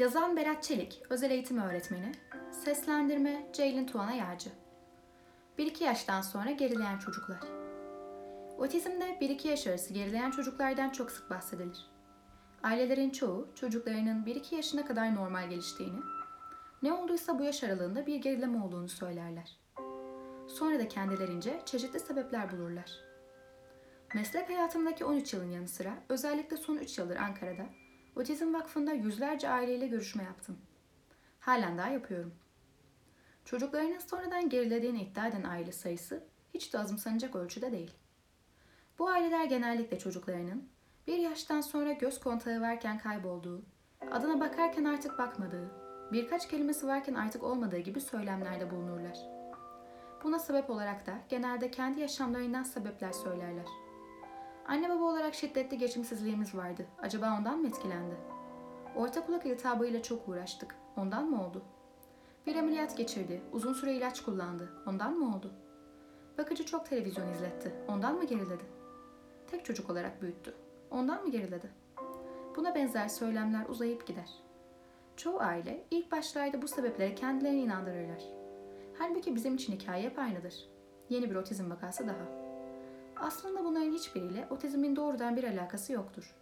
Yazan Berat Çelik, özel eğitim öğretmeni. Seslendirme Ceylin Tuana Yağcı. 1-2 yaştan sonra gerileyen çocuklar. Otizmde 1-2 yaş arası gerileyen çocuklardan çok sık bahsedilir. Ailelerin çoğu çocuklarının 1-2 yaşına kadar normal geliştiğini, ne olduysa bu yaş aralığında bir gerileme olduğunu söylerler. Sonra da kendilerince çeşitli sebepler bulurlar. Meslek hayatımdaki 13 yılın yanı sıra özellikle son 3 yıldır Ankara'da Otizm Vakfı'nda yüzlerce aileyle görüşme yaptım. Halen daha yapıyorum. Çocuklarının sonradan gerilediğini iddia eden aile sayısı hiç de azımsanacak ölçüde değil. Bu aileler genellikle çocuklarının bir yaştan sonra göz kontağı varken kaybolduğu, adına bakarken artık bakmadığı, birkaç kelimesi varken artık olmadığı gibi söylemlerde bulunurlar. Buna sebep olarak da genelde kendi yaşamlarından sebepler söylerler. Anne baba olarak şiddetli geçimsizliğimiz vardı. Acaba ondan mı etkilendi? Orta kulak iltihabıyla çok uğraştık. Ondan mı oldu? Bir ameliyat geçirdi. Uzun süre ilaç kullandı. Ondan mı oldu? Bakıcı çok televizyon izletti. Ondan mı geriledi? Tek çocuk olarak büyüttü. Ondan mı geriledi? Buna benzer söylemler uzayıp gider. Çoğu aile ilk başlarda bu sebeplere kendilerini inandırırlar. Halbuki bizim için hikaye hep aynıdır. Yeni bir otizm vakası daha. Aslında bunların hiçbiriyle otizmin doğrudan bir alakası yoktur.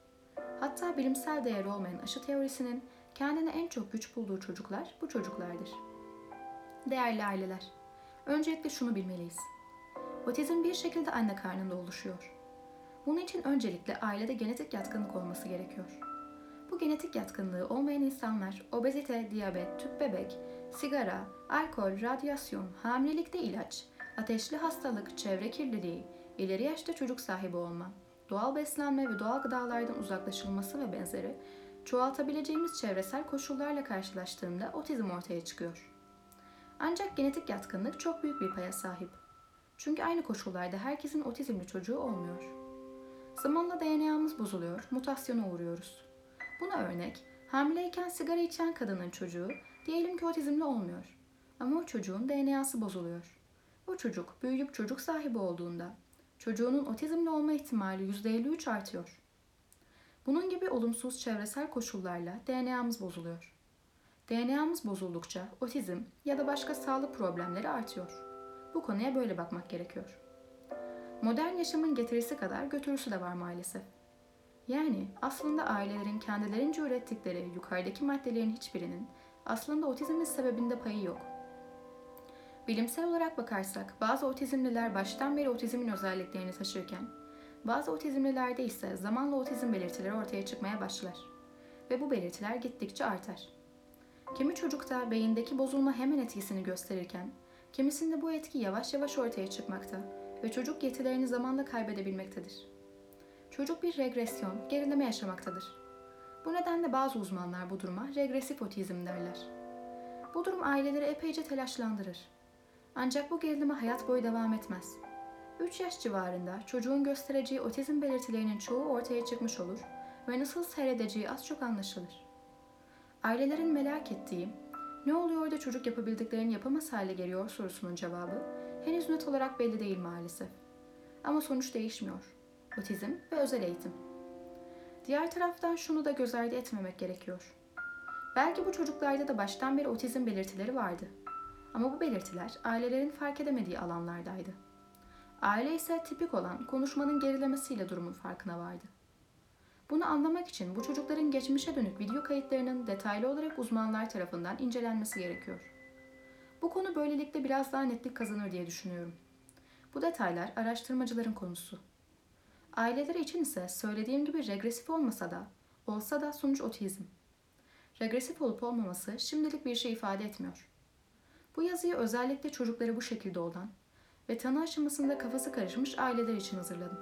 Hatta bilimsel değeri olmayan aşı teorisinin kendine en çok güç bulduğu çocuklar bu çocuklardır. Değerli aileler, öncelikle şunu bilmeliyiz. Otizm bir şekilde anne karnında oluşuyor. Bunun için öncelikle ailede genetik yatkınlık olması gerekiyor. Bu genetik yatkınlığı olmayan insanlar obezite, diyabet, tüp bebek, sigara, alkol, radyasyon, hamilelikte ilaç, ateşli hastalık, çevre kirliliği, ileri yaşta çocuk sahibi olma, doğal beslenme ve doğal gıdalardan uzaklaşılması ve benzeri çoğaltabileceğimiz çevresel koşullarla karşılaştığında otizm ortaya çıkıyor. Ancak genetik yatkınlık çok büyük bir paya sahip. Çünkü aynı koşullarda herkesin otizmli çocuğu olmuyor. Zamanla DNA'mız bozuluyor, mutasyona uğruyoruz. Buna örnek, hamileyken sigara içen kadının çocuğu diyelim ki otizmli olmuyor. Ama o çocuğun DNA'sı bozuluyor. O çocuk büyüyüp çocuk sahibi olduğunda çocuğunun otizmli olma ihtimali %53 artıyor. Bunun gibi olumsuz çevresel koşullarla DNA'mız bozuluyor. DNA'mız bozuldukça otizm ya da başka sağlık problemleri artıyor. Bu konuya böyle bakmak gerekiyor. Modern yaşamın getirisi kadar götürüsü de var maalesef. Yani aslında ailelerin kendilerince ürettikleri yukarıdaki maddelerin hiçbirinin aslında otizmin sebebinde payı yok. Bilimsel olarak bakarsak bazı otizmliler baştan beri otizmin özelliklerini taşırken bazı otizmlilerde ise zamanla otizm belirtileri ortaya çıkmaya başlar ve bu belirtiler gittikçe artar. Kimi çocukta beyindeki bozulma hemen etkisini gösterirken kimisinde bu etki yavaş yavaş ortaya çıkmakta ve çocuk yetilerini zamanla kaybedebilmektedir. Çocuk bir regresyon, gerileme yaşamaktadır. Bu nedenle bazı uzmanlar bu duruma regresif otizm derler. Bu durum aileleri epeyce telaşlandırır. Ancak bu gerileme hayat boyu devam etmez. 3 yaş civarında çocuğun göstereceği otizm belirtilerinin çoğu ortaya çıkmış olur ve nasıl seyredeceği az çok anlaşılır. Ailelerin merak ettiği, ne oluyor da çocuk yapabildiklerini yapamaz hale geliyor sorusunun cevabı henüz net olarak belli değil maalesef. Ama sonuç değişmiyor. Otizm ve özel eğitim. Diğer taraftan şunu da göz ardı etmemek gerekiyor. Belki bu çocuklarda da baştan beri otizm belirtileri vardı. Ama bu belirtiler ailelerin fark edemediği alanlardaydı. Aile ise tipik olan konuşmanın gerilemesiyle durumun farkına vardı. Bunu anlamak için bu çocukların geçmişe dönük video kayıtlarının detaylı olarak uzmanlar tarafından incelenmesi gerekiyor. Bu konu böylelikle biraz daha netlik kazanır diye düşünüyorum. Bu detaylar araştırmacıların konusu. Aileler için ise söylediğim gibi regresif olmasa da, olsa da sonuç otizm. Regresif olup olmaması şimdilik bir şey ifade etmiyor. Bu yazıyı özellikle çocukları bu şekilde olan ve tanı aşamasında kafası karışmış aileler için hazırladım.